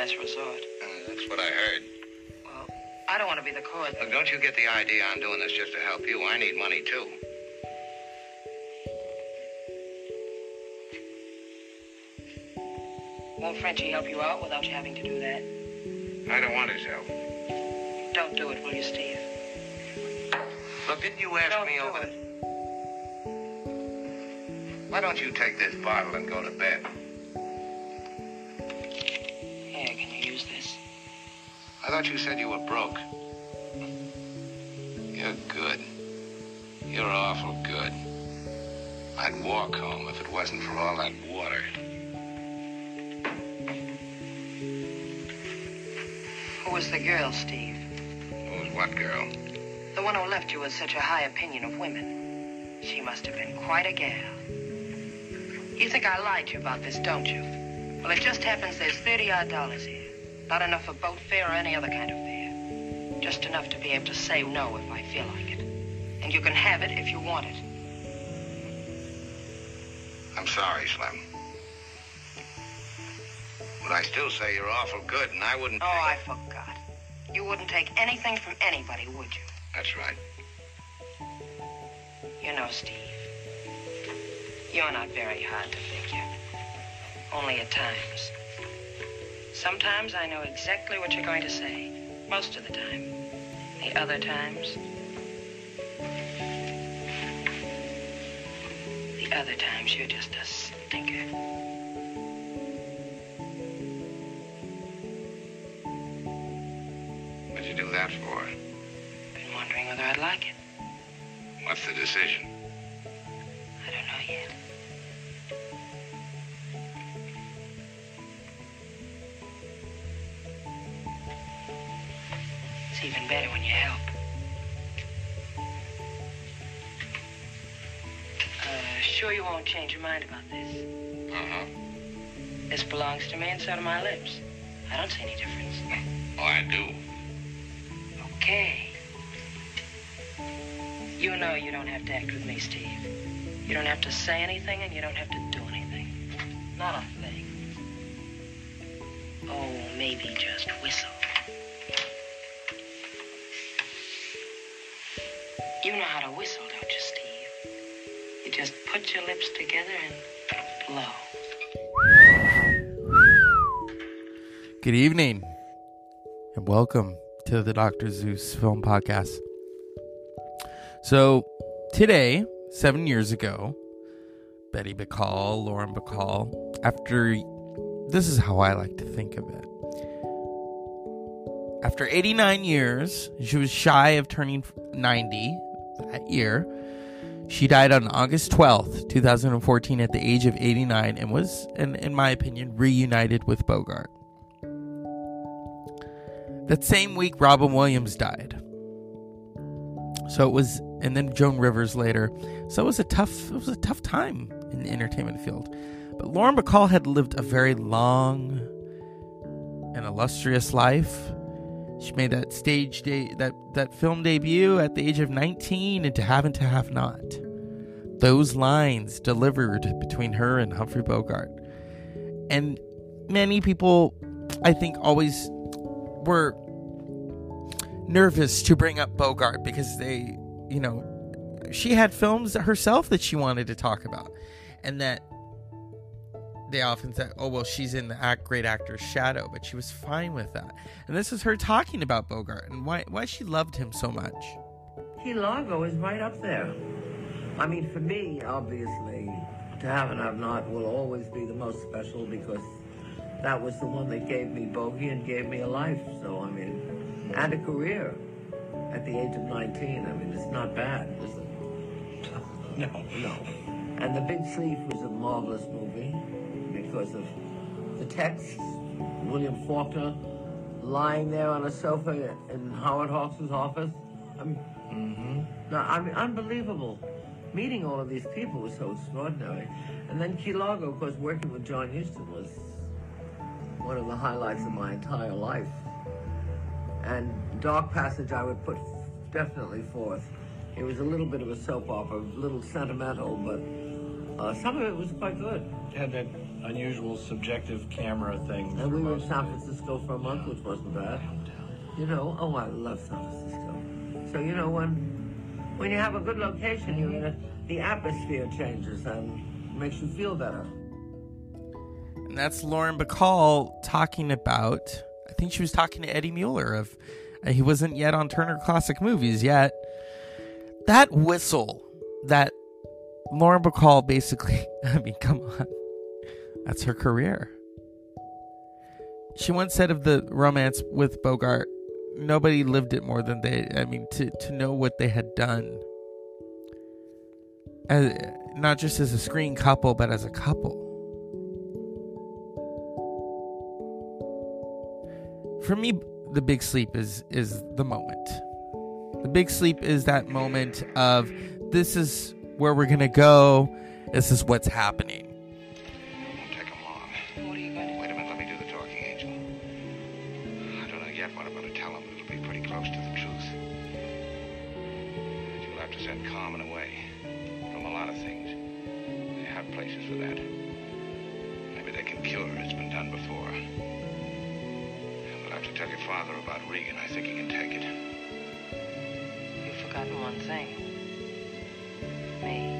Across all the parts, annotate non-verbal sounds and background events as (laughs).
last resort. Uh, that's what I heard. Well, I don't want to be the cause. Look, don't you get the idea I'm doing this just to help you? I need money, too. Won't Frenchie help you out without you having to do that? I don't want his help. Don't do it, will you, Steve? Look, didn't you ask Don't me do over it. Why don't you take this bottle and go to bed? I thought you said you were broke. You're good. You're awful good. I'd walk home if it wasn't for all that water. Who was the girl, Steve? Who was what girl? The one who left you with such a high opinion of women. She must have been quite a gal. You think I lied to you about this, don't you? Well, it just happens there's 30 odd dollars here. Not enough for boat fare or any other kind of fare. Just enough to be able to say no if I feel like it. And you can have it if you want it. I'm sorry, Slim. But I still say you're awful good, and I wouldn't. Oh, I forgot. You wouldn't take anything from anybody, would you? That's right. You know, Steve, you're not very hard to figure. Only at times. Sometimes I know exactly what you're going to say. Most of the time. The other times. The other times you're just a stinker. What'd you do that for? Been wondering whether I'd like it. What's the decision? It's even better when you help. Uh, sure you won't change your mind about this. Uh-huh. This belongs to me and so do my lips. I don't see any difference. Oh, I do. Okay. You know you don't have to act with me, Steve. You don't have to say anything and you don't have to do anything. Not a thing. Oh, maybe just whistle. You know how to whistle, don't you, Steve? You just put your lips together and blow. Good evening, and welcome to the Dr. Zeus Film Podcast. So, today, seven years ago, Betty Bacall, Lauren Bacall, after this is how I like to think of it. After 89 years, she was shy of turning 90 that year. She died on August 12th, 2014, at the age of 89, and was, in, in my opinion, reunited with Bogart. That same week, Robin Williams died. So it was, and then Joan Rivers later. So it was a tough, it was a tough time in the entertainment field. But Lauren Bacall had lived a very long and illustrious life. She made that stage day, that that film debut at the age of 19 into Have and to Have Not. Those lines delivered between her and Humphrey Bogart. And many people, I think, always were nervous to bring up Bogart because they, you know, she had films herself that she wanted to talk about, and that they often said, "Oh well, she's in the act great actor's shadow," but she was fine with that. And this is her talking about Bogart and why why she loved him so much. Key Largo is right up there. I mean, for me, obviously, To Have and Have Not will always be the most special because that was the one that gave me bogey and gave me a life. So, I mean, and a career at the age of 19. I mean, it's not bad, is it? (laughs) No. No. And The Big Thief was a marvelous movie because of the text. William Faulkner lying there on a sofa in Howard Hawks' office. I mean, no, I mean, unbelievable. Meeting all of these people was so extraordinary. And then Key Largo, of course, working with John Huston was one of the highlights of my entire life. And Dark Passage, I would put definitely forth. It was a little bit of a soap opera, a little sentimental, but uh, some of it was quite good. Did, unusual subjective camera thing. And we were in San. Francisco for a month, which wasn't bad. You know, oh, I love San Francisco. So you know when when you have a good location, you uh, the atmosphere changes and makes you feel better. And that's Lauren Bacall talking about. I think she was talking to Eddie Muller of. uh, he wasn't yet on Turner Classic Movies yet. That whistle that Lauren Bacall basically. (laughs) I mean, come on, that's her career. She once said of the romance with Bogart, nobody lived it more than they. I mean, to to know what they had done, as, not just as a screen couple, but as a couple. For me, the big sleep is is the moment. The big sleep is that moment of this is where we're gonna go. This is what's happening. And you'll have to send Carmen away from a lot of things. They have places for that. Maybe they can cure her. It's been done before. But I have to tell your father about Regan. I think he can take it. You've forgotten one thing. Me.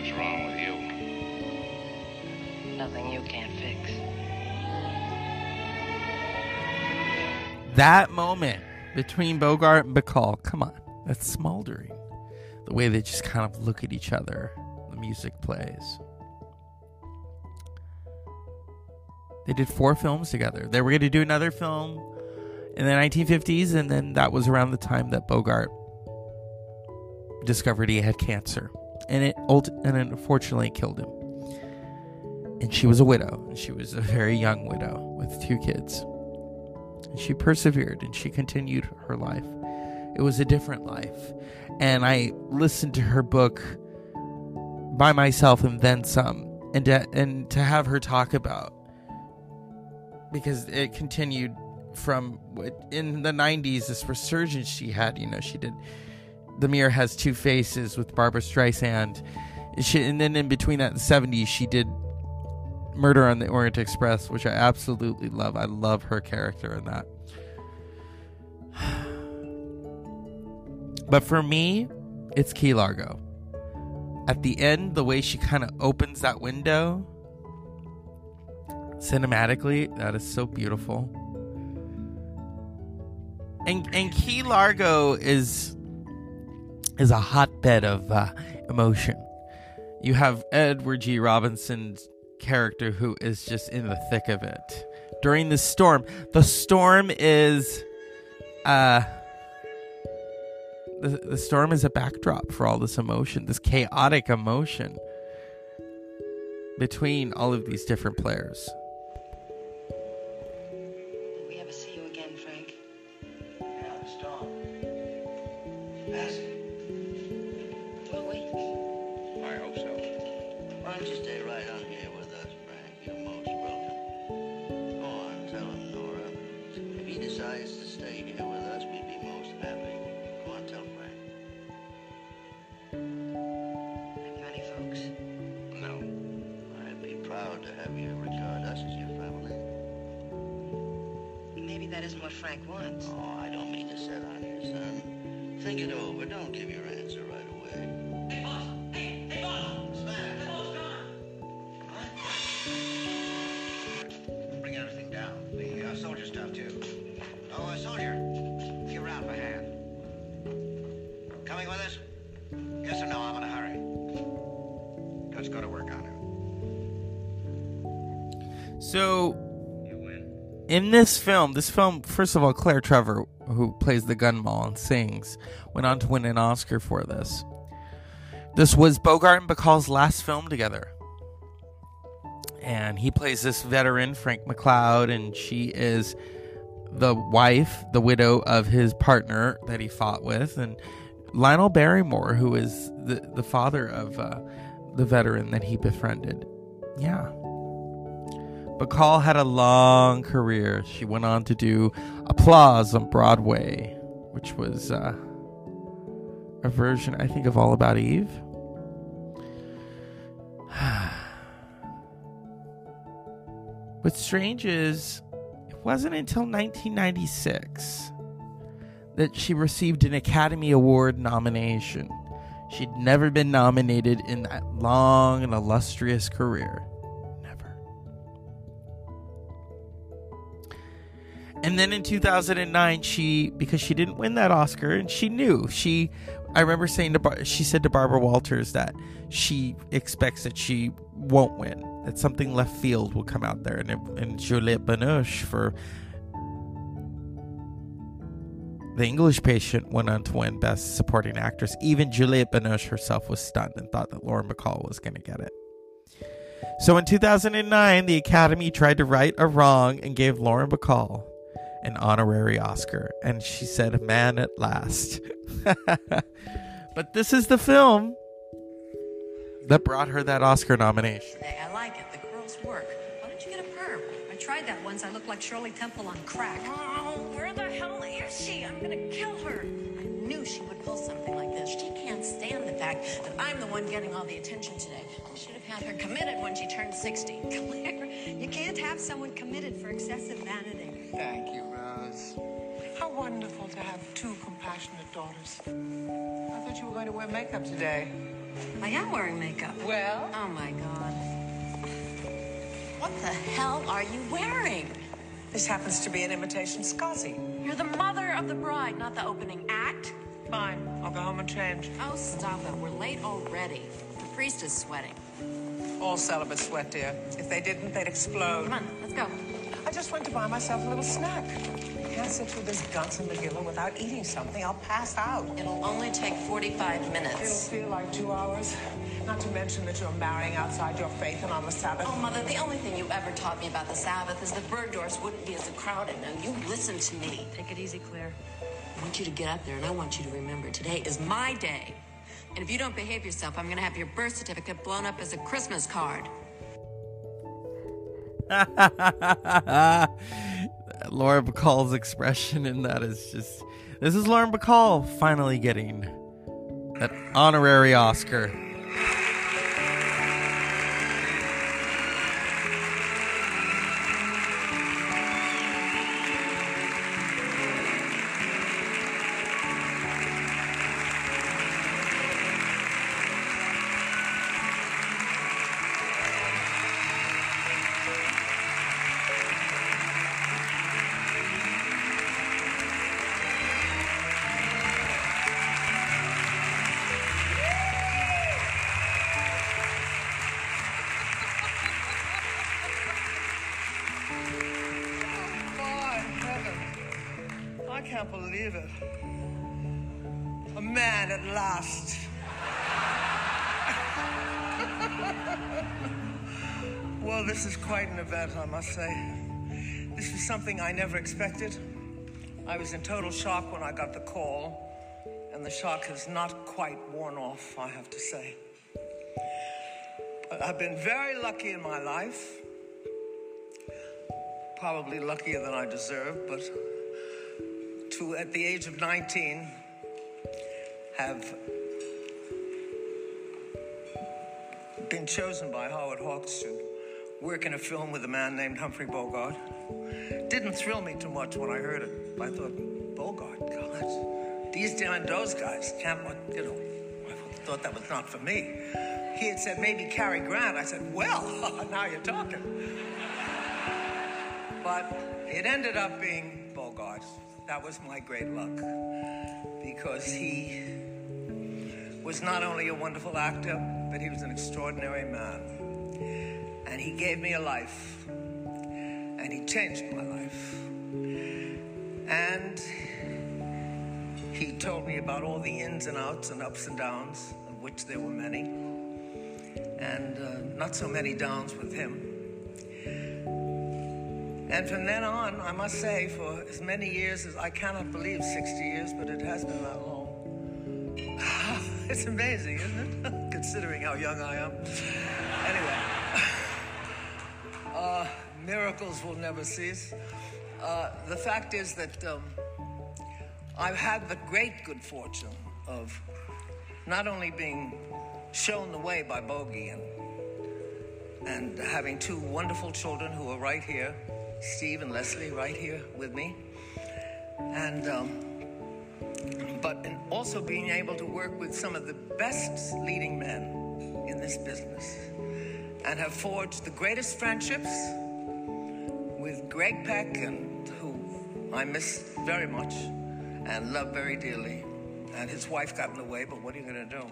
What's wrong with you? Nothing you can't fix. That moment between Bogart and Bacall, come on, that's smoldering. The way they just kind of look at each other, the music plays. They did four films together. They were going to do another film in the 1950s, and then that was around the time that Bogart discovered he had cancer, and it and it unfortunately killed him. And she was a widow. and She was a very young widow with two kids. She persevered and she continued her life. It was a different life. And I listened to her book by myself and then some. And to, and to have her talk about because it continued from in the 90s this resurgence she had you know she did the mirror has two faces with barbara streisand she, and then in between that in the 70s she did murder on the orient express which i absolutely love. I love her character in that. (sighs) But for me it's key largo. At the end the way she kind of opens that window cinematically that is so beautiful. And and key largo is is a hotbed of uh, emotion. You have edward g. Robinson's character who is just in the thick of it. During the storm the storm is uh the, the storm is a backdrop for all this emotion this chaotic emotion between all of these different players so in this film, this film, first of all, Claire Trevor, who plays the gun moll and sings, went on to win an Oscar for this. This was Bogart and Bacall's last film together. And he plays this veteran, Frank McCloud, and she is the wife, the widow of his partner that he fought with, and Lionel Barrymore, who is the, the father of uh, the veteran that he befriended. Yeah. Bacall had a long career. She went on to do Applause on Broadway, which was uh, a version, I think, of All About Eve. (sighs) What's strange is it wasn't until 1996 that she received an Academy Award nomination. She'd never been nominated in that long and illustrious career. And then in 2009, she, because she didn't win that Oscar, and she knew, she, I remember saying to, Bar- she said to Barbara Walters that she expects that she won't win, that something left field will come out there. And, it, and Juliette Binoche for the English Patient went on to win Best Supporting Actress. Even Juliette Binoche herself was stunned and thought that Lauren Bacall was going to get it. So in 2009, the Academy tried to right a wrong and gave Lauren Bacall an honorary Oscar. And she said, Man at last. (laughs) but this is the film that brought her that Oscar nomination. Hey, I like it. The curls work. Why don't you get a perm? I tried that once. I looked like Shirley Temple on crack. Oh, where the hell is she? I'm gonna kill her. I knew she would pull something like this. She can't stand the fact that I'm the one getting all the attention today. I should have had her committed when she turned 60. (laughs) Claire, you can't have someone committed for excessive vanity. Thank you, Rose. How wonderful to have two compassionate daughters. I thought you were going to wear makeup today. I am wearing makeup. Well? Oh my god. What the hell are you wearing? This happens to be an imitation Scaasi. You're the mother of the bride, not the opening act. Fine, I'll go home and change. Oh, stop it. We're late already. The priest is sweating. All celibates sweat, dear. If they didn't, they'd explode. Come on, let's go. I just went to buy myself a little snack. I can't sit through this Guns megillah without eating something. I'll pass out. It'll only take 45 minutes. It'll feel like two hours. Not to mention that you're marrying outside your faith and on the Sabbath. Oh, Mother, the only thing you ever taught me about the Sabbath is the Bergdorf's wouldn't be as crowded. Now, you listen to me. Take it easy, Claire. I want you to get up there, and I want you to remember today is my day. And if you don't behave yourself, I'm going to have your birth certificate blown up as a Christmas card. (laughs) Laura Bacall's expression in that is just this is Lauren Bacall finally getting that honorary Oscar. This is quite an event, I must say. This was something I never expected. I was in total shock when I got the call, and the shock has not quite worn off, I have to say. I've been very lucky in my life probably luckier than I deserve, but to, at the age of 19, have been chosen by Howard Hawks to work in a film with a man named Humphrey Bogart. Didn't thrill me too much when I heard it. I thought, Bogart, God, these damn those guys can't, uh, you know, I thought that was not for me. He had said maybe Cary Grant. I said, well, (laughs) now you're talking. But it ended up being Bogart. That was my great luck because he was not only a wonderful actor, but he was an extraordinary man. He gave me a life, and he changed my life. And he told me about all the ins and outs and ups and downs, of which there were many, and uh, not so many downs with him. And from then on, I must say, for as many years as I cannot believe 60 years, but it has been that long. (laughs) it's amazing, isn't it? (laughs) Considering how young I am. Anyway, miracles will never cease. Uh, the fact is that um, I've had the great good fortune of not only being shown the way by Bogey and and having two wonderful children who are right here, Steve and Leslie, right here with me. And, um, but also being able to work with some of the best leading men in this business and have forged the greatest friendships Greg Peck, and who I miss very much and love very dearly. And his wife got in the way, but what are you going to do?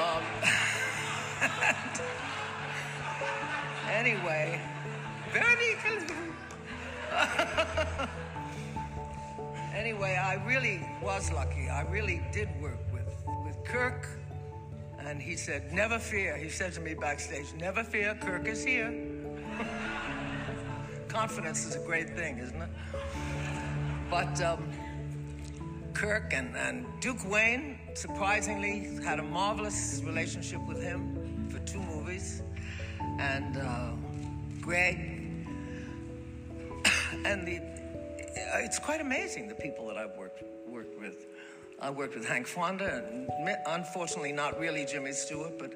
Um, (laughs) anyway, very (laughs) anyway, I really was lucky. I really did work with, with Kirk. And he said, Never fear. He said to me backstage, Never fear, Kirk is here. Confidence is a great thing, isn't it? But um, Kirk and, and Duke Wayne, surprisingly, had a marvelous relationship with him for two movies. And uh, Greg, (coughs) and the, it's quite amazing the people that I've worked, worked with. I worked with Hank Fonda, and unfortunately, not really Jimmy Stewart, but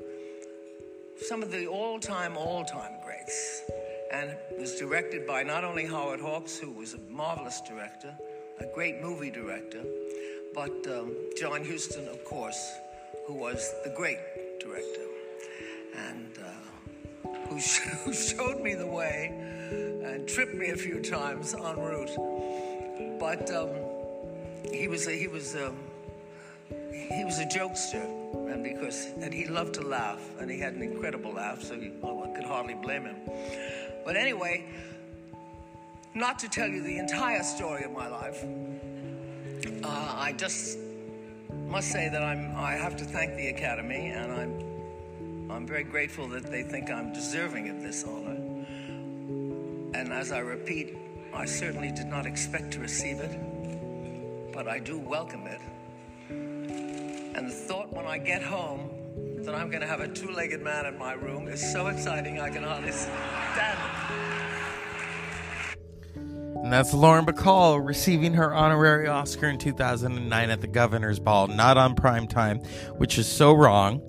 some of the all time, all time greats. And was directed by not only Howard Hawks, who was a marvelous director, a great movie director, but um, John Huston, of course, who was the great director, and uh, who, sh- (laughs) who showed me the way and tripped me a few times en route. But um, he was a, he was a, he was a jokester, and because and he loved to laugh, and he had an incredible laugh, so well, I could hardly blame him. But anyway, not to tell you the entire story of my life. Uh, I just must say that I'm, I have to thank the Academy, and I'm, I'm very grateful that they think I'm deserving of this honor. And as I repeat, I certainly did not expect to receive it, but I do welcome it. And the thought when I get home that I'm going to have a two legged man in my room is so exciting I can hardly stand it. And that's Lauren Bacall receiving her honorary Oscar in 2009 at the Governor's Ball, not on prime time, which is so wrong.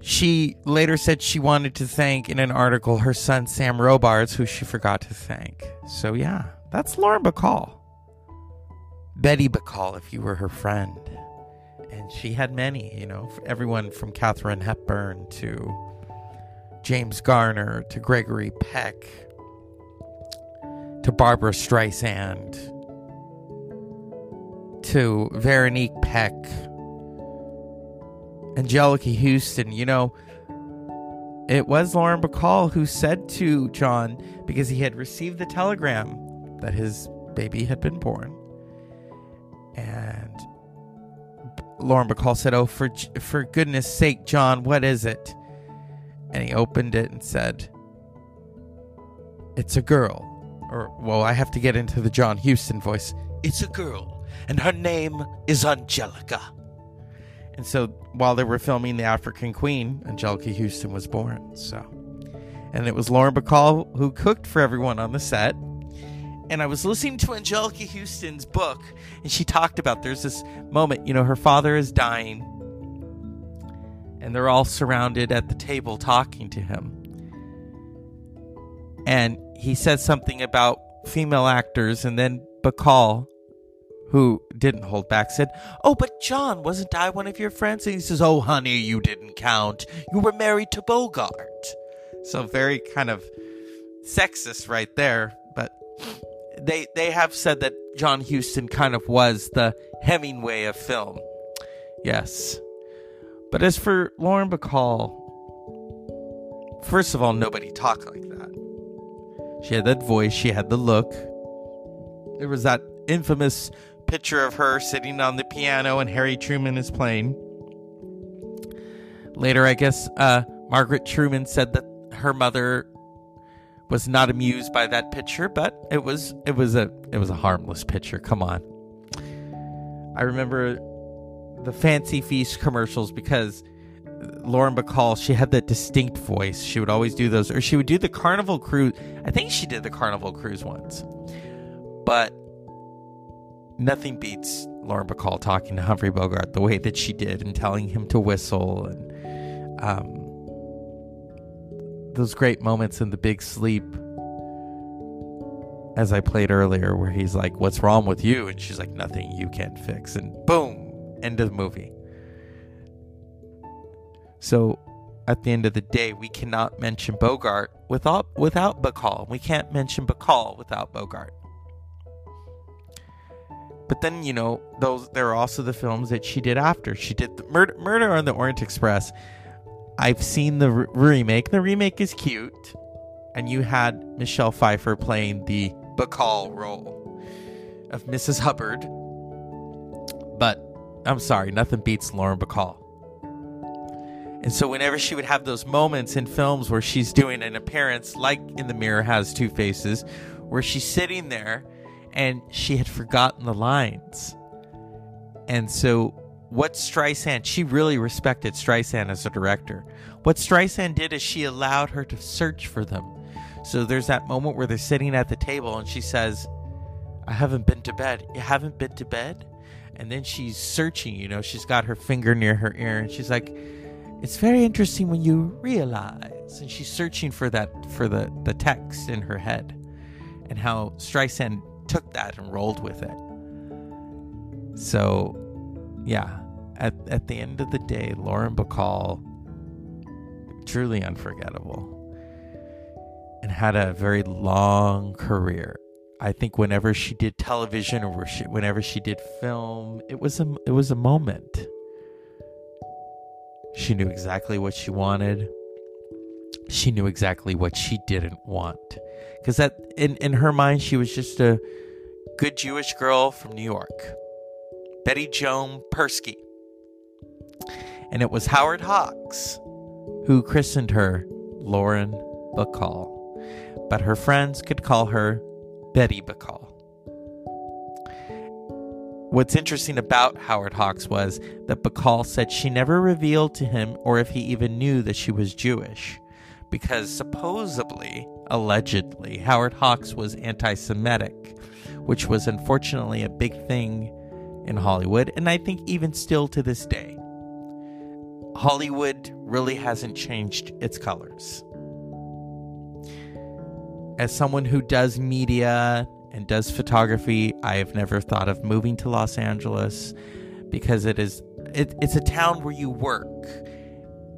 She later said she wanted to thank in an article her son Sam Robards, who she forgot to thank. So yeah, that's Lauren Bacall. Betty Bacall, if you were her friend. And she had many, you know, everyone from Katharine Hepburn to James Garner to Gregory Peck to Barbara Streisand, to Veronique Peck, Anjelica Huston, You know, it was Lauren Bacall who said to John, because he had received the telegram that his baby had been born, Lauren Bacall said, "Oh, for for goodness sake, John, what is it?" And he opened it and said, "It's a girl." or well, I have to get into the John Huston voice. It's a girl, and her name is Angelica. And so while they were filming The African Queen, Anjelica Huston was born. So, and it was Lauren Bacall who cooked for everyone on the set. And I was listening to Anjelica Huston's book, and she talked about there's this moment, you know, her father is dying, and they're all surrounded at the table talking to him. And he said something about female actors, and then Bacall, who didn't hold back, said, Oh, but John, wasn't I one of your friends? And he says, Oh, honey, you didn't count. You were married to Bogart. So very kind of sexist right there, but they they have said that John Huston kind of was the Hemingway of film. Yes. But as for Lauren Bacall, first of all, nobody talked like that. She had that voice, she had the look. There was that infamous picture of her sitting on the piano and Harry Truman is playing. Later, I guess uh, Margaret Truman said that her mother was not amused by that picture, but it was it was a it was a harmless picture. Come on. I remember the Fancy Feast commercials because Lauren Bacall, she had that distinct voice. She would always do those, or she would do the Carnival Cruise. I think she did the Carnival Cruise once, but nothing beats Lauren Bacall talking to Humphrey Bogart the way that she did and telling him to whistle and um, those great moments in the big sleep as I played earlier where he's like, "What's wrong with you?" and she's like, "Nothing you can't fix." And boom, end of the movie. So at the end of the day, we cannot mention Bogart without without Bacall. We can't mention Bacall without Bogart. But then you know those there are also the films that she did after. She did the Murder, Murder on the Orient Express. I've seen the re- remake. The remake is cute, and you had Michelle Pfeiffer playing the Bacall role of Mrs. Hubbard. But I'm sorry, nothing beats Lauren Bacall. And so whenever she would have those moments in films where she's doing an appearance, like in The Mirror Has Two Faces, where she's sitting there and she had forgotten the lines. And so what Streisand, she really respected Streisand as a director. What Streisand did is she allowed her to search for them. So there's that moment where they're sitting at the table and she says, I haven't been to bed. You haven't been to bed? And then she's searching, you know, she's got her finger near her ear and she's like, it's very interesting when you realize and she's searching for that for the the text in her head and how Streisand took that and rolled with it so yeah at, at the end of the day Lauren Bacall truly unforgettable and had a very long career I think whenever she did television or whenever she did film it was a it was a moment she knew exactly what she wanted. She knew exactly what she didn't want. Because that in, in her mind, she was just a good Jewish girl from New York. Betty Joan Persky. And it was Howard Hawks who christened her Lauren Bacall. But her friends could call her Betty Bacall. What's interesting about Howard Hawks was that Bacall said she never revealed to him or if he even knew that she was Jewish, because supposedly, allegedly, Howard Hawks was anti Semitic, which was unfortunately a big thing in Hollywood, and I think even still to this day. Hollywood really hasn't changed its colors. As someone who does media and does photography, I have never thought of moving to Los Angeles because it is it, it's a town where you work.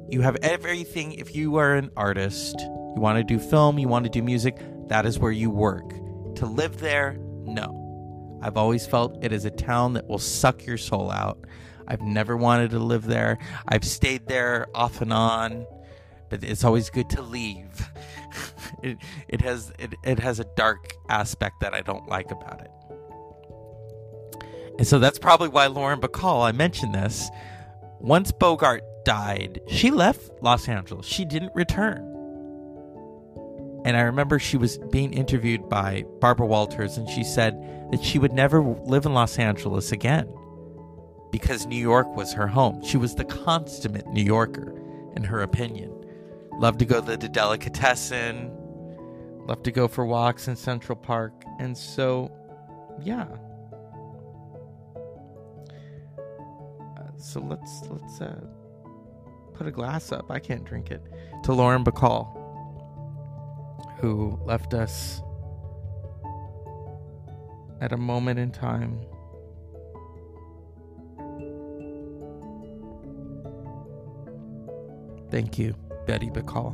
You have everything. If you are an artist, you want to do film, you want to do music, that is where you work. To live there, no. I've always felt it is a town that will suck your soul out. I've never wanted to live there. I've stayed there off and on, but it's always good to leave. (laughs) it it has it, it has a dark aspect that I don't like about it. And so that's probably why Lauren Bacall, I mentioned this. Once Bogart died, she left Los Angeles. She didn't return. And I remember she was being interviewed by Barbara Walters, and she said that she would never live in Los Angeles again because New York was her home. She was the consummate New Yorker, in her opinion. Loved to go to the delicatessen, loved to go for walks in Central Park. And so, yeah. Uh, so let's let's uh, put a glass up. I can't drink it. To Lauren Bacall, who left us at a moment in time. Thank you, Betty Bacall.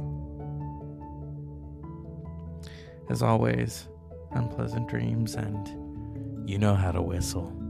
As always, unpleasant dreams, and you know how to whistle.